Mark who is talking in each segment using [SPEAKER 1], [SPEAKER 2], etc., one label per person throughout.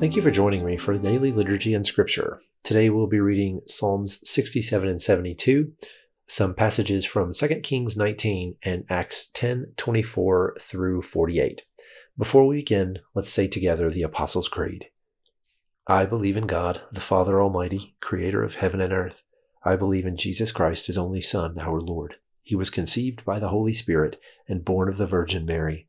[SPEAKER 1] Thank you for joining me for daily liturgy and scripture. Today we'll be reading Psalms 67 and 72, some passages from 2 Kings 19 and Acts 10 24 through 48. Before we begin, let's say together the Apostles' Creed. I believe in God, the Father Almighty, creator of heaven and earth. I believe in Jesus Christ, his only Son, our Lord. He was conceived by the Holy Spirit and born of the Virgin Mary.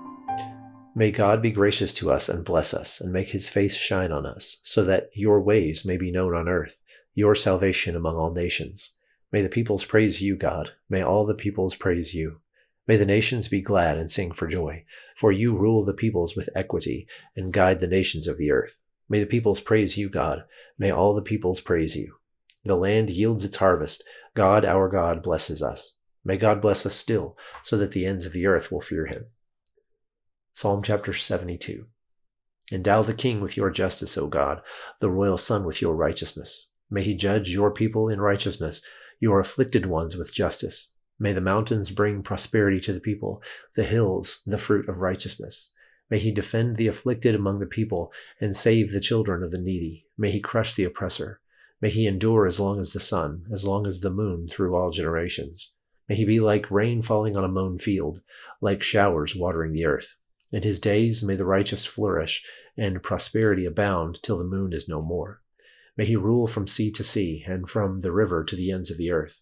[SPEAKER 1] May God be gracious to us and bless us, and make his face shine on us, so that your ways may be known on earth, your salvation among all nations. May the peoples praise you, God. May all the peoples praise you. May the nations be glad and sing for joy, for you rule the peoples with equity and guide the nations of the earth. May the peoples praise you, God. May all the peoples praise you. The land yields its harvest. God, our God, blesses us. May God bless us still, so that the ends of the earth will fear him. Psalm chapter 72. Endow the king with your justice, O God, the royal son with your righteousness. May he judge your people in righteousness, your afflicted ones with justice. May the mountains bring prosperity to the people, the hills the fruit of righteousness. May he defend the afflicted among the people and save the children of the needy. May he crush the oppressor. May he endure as long as the sun, as long as the moon through all generations. May he be like rain falling on a mown field, like showers watering the earth. In his days may the righteous flourish, and prosperity abound till the moon is no more. May he rule from sea to sea, and from the river to the ends of the earth.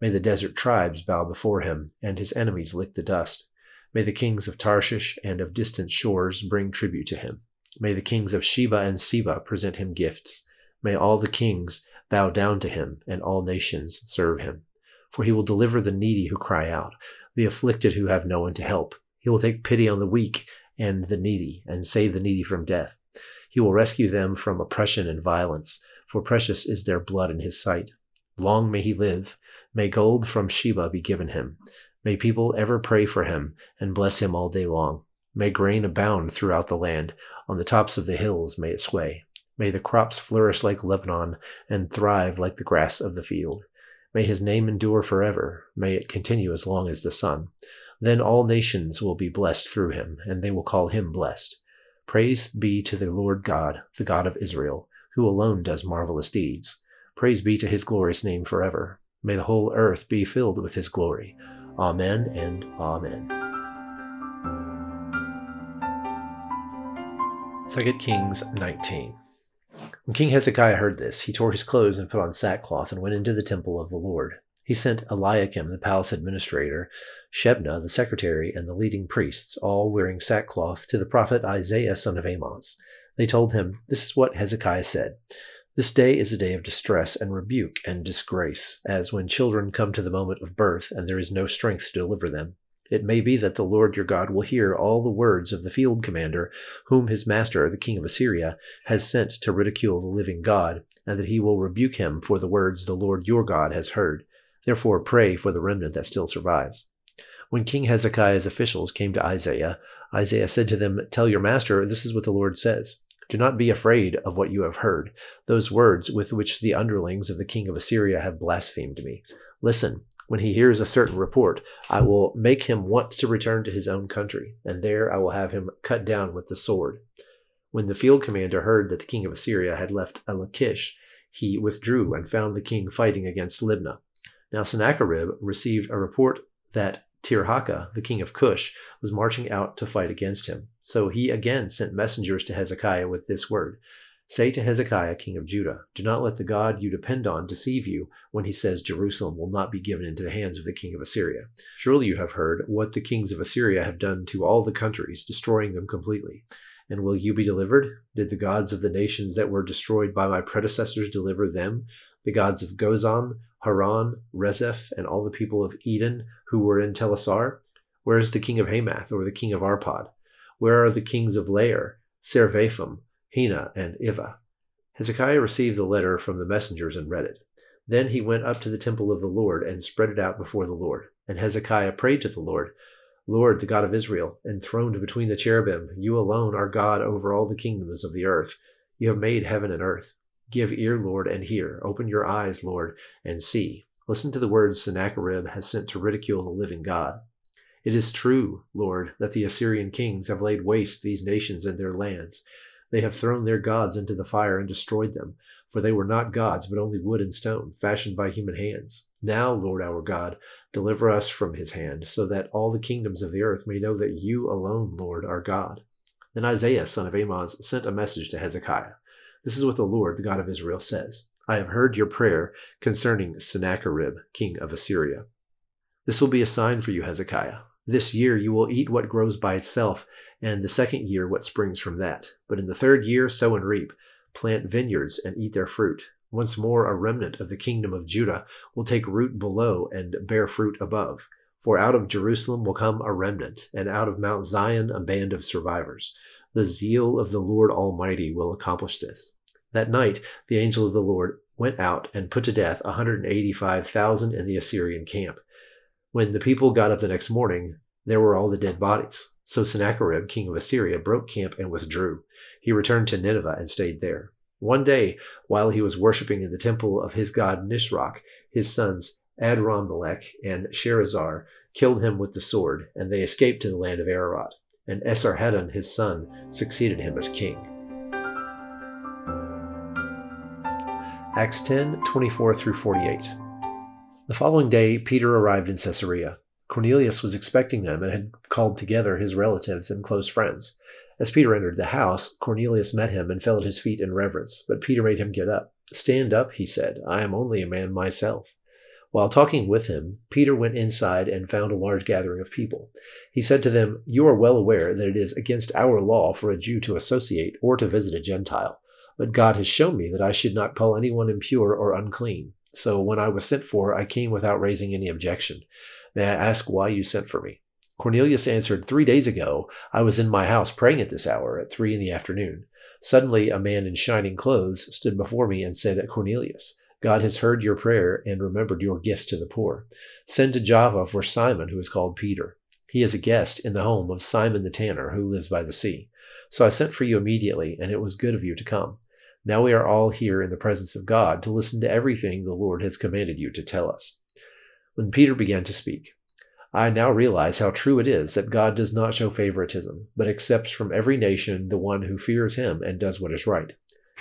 [SPEAKER 1] May the desert tribes bow before him, and his enemies lick the dust. May the kings of Tarshish and of distant shores bring tribute to him. May the kings of Sheba and Seba present him gifts. May all the kings bow down to him, and all nations serve him. For he will deliver the needy who cry out, the afflicted who have no one to help. He will take pity on the weak and the needy, and save the needy from death. He will rescue them from oppression and violence, for precious is their blood in his sight. Long may he live. May gold from Sheba be given him. May people ever pray for him and bless him all day long. May grain abound throughout the land. On the tops of the hills may it sway. May the crops flourish like Lebanon and thrive like the grass of the field. May his name endure forever. May it continue as long as the sun. Then all nations will be blessed through him, and they will call him blessed. Praise be to the Lord God, the God of Israel, who alone does marvelous deeds. Praise be to his glorious name forever. May the whole earth be filled with his glory. Amen and Amen. 2 Kings 19. When King Hezekiah heard this, he tore his clothes and put on sackcloth and went into the temple of the Lord. He sent Eliakim, the palace administrator, Shebna, the secretary, and the leading priests, all wearing sackcloth, to the prophet Isaiah son of Amoz. They told him, This is what Hezekiah said. This day is a day of distress and rebuke and disgrace, as when children come to the moment of birth, and there is no strength to deliver them. It may be that the Lord your God will hear all the words of the field commander, whom his master, the king of Assyria, has sent to ridicule the living God, and that he will rebuke him for the words the Lord your God has heard. Therefore, pray for the remnant that still survives. When King Hezekiah's officials came to Isaiah, Isaiah said to them, Tell your master, this is what the Lord says. Do not be afraid of what you have heard, those words with which the underlings of the king of Assyria have blasphemed me. Listen, when he hears a certain report, I will make him want to return to his own country, and there I will have him cut down with the sword. When the field commander heard that the king of Assyria had left Lachish, he withdrew and found the king fighting against Libnah. Now Sennacherib received a report that Tirhakah, the king of Cush, was marching out to fight against him. So he again sent messengers to Hezekiah with this word Say to Hezekiah, king of Judah, Do not let the God you depend on deceive you when he says Jerusalem will not be given into the hands of the king of Assyria. Surely you have heard what the kings of Assyria have done to all the countries, destroying them completely. And will you be delivered? Did the gods of the nations that were destroyed by my predecessors deliver them? The gods of Gozan, Haran, Rezeph, and all the people of Eden who were in Telassar? Where is the king of Hamath or the king of Arpad? Where are the kings of Lair, Sepharvaim, Hena, and Ivvah? Hezekiah received the letter from the messengers and read it. Then he went up to the temple of the Lord and spread it out before the Lord. And Hezekiah prayed to the Lord, Lord, the God of Israel, enthroned between the cherubim, you alone are God over all the kingdoms of the earth. You have made heaven and earth. Give ear, Lord, and hear. Open your eyes, Lord, and see. Listen to the words Sennacherib has sent to ridicule the living God. It is true, Lord, that the Assyrian kings have laid waste these nations and their lands. They have thrown their gods into the fire and destroyed them, for they were not gods, but only wood and stone, fashioned by human hands. Now, Lord our God, deliver us from his hand, so that all the kingdoms of the earth may know that you alone, Lord, are God. Then Isaiah, son of Amoz, sent a message to Hezekiah. This is what the Lord, the God of Israel, says I have heard your prayer concerning Sennacherib, king of Assyria. This will be a sign for you, Hezekiah. This year you will eat what grows by itself and the second year what springs from that. But in the third year sow and reap, plant vineyards and eat their fruit. Once more a remnant of the kingdom of Judah will take root below and bear fruit above. For out of Jerusalem will come a remnant, and out of Mount Zion a band of survivors. The zeal of the Lord Almighty will accomplish this. That night the angel of the Lord went out and put to death 185,000 in the Assyrian camp. When the people got up the next morning, there were all the dead bodies. So Sennacherib, king of Assyria, broke camp and withdrew. He returned to Nineveh and stayed there. One day, while he was worshipping in the temple of his god Nisroch, his sons Adrammelech and Sharezer killed him with the sword, and they escaped to the land of Ararat. And Esarhaddon, his son, succeeded him as king. Acts 10 24 through 48. The following day, Peter arrived in Caesarea. Cornelius was expecting them and had called together his relatives and close friends. As Peter entered the house, Cornelius met him and fell at his feet in reverence, but Peter made him get up. Stand up, he said. I am only a man myself. While talking with him, Peter went inside and found a large gathering of people. He said to them, You are well aware that it is against our law for a Jew to associate or to visit a Gentile. But God has shown me that I should not call anyone impure or unclean. So when I was sent for, I came without raising any objection. May I ask why you sent for me? Cornelius answered, Three days ago, I was in my house praying at this hour, at three in the afternoon. Suddenly, a man in shining clothes stood before me and said, Cornelius, God has heard your prayer and remembered your gifts to the poor. Send to Joppa for Simon, who is called Peter. He is a guest in the home of Simon the tanner, who lives by the sea. So I sent for you immediately, and it was good of you to come. Now we are all here in the presence of God to listen to everything the Lord has commanded you to tell us. When Peter began to speak, I now realize how true it is that God does not show favoritism, but accepts from every nation the one who fears him and does what is right.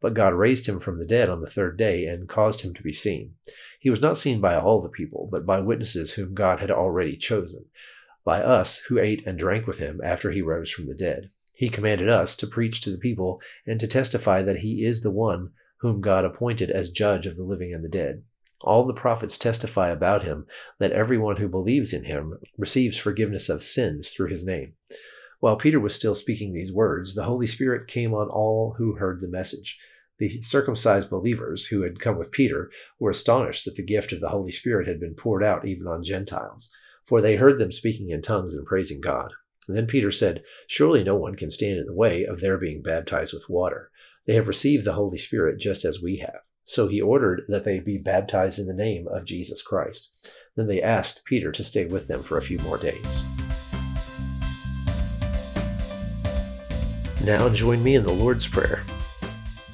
[SPEAKER 1] but God raised him from the dead on the third day and caused him to be seen. He was not seen by all the people, but by witnesses whom God had already chosen, by us who ate and drank with him after he rose from the dead. He commanded us to preach to the people and to testify that he is the one whom God appointed as judge of the living and the dead. All the prophets testify about him that everyone who believes in him receives forgiveness of sins through his name. While Peter was still speaking these words, the Holy Spirit came on all who heard the message. The circumcised believers who had come with Peter were astonished that the gift of the Holy Spirit had been poured out even on Gentiles, for they heard them speaking in tongues and praising God. And then Peter said, Surely no one can stand in the way of their being baptized with water. They have received the Holy Spirit just as we have. So he ordered that they be baptized in the name of Jesus Christ. Then they asked Peter to stay with them for a few more days. Now join me in the Lord's Prayer.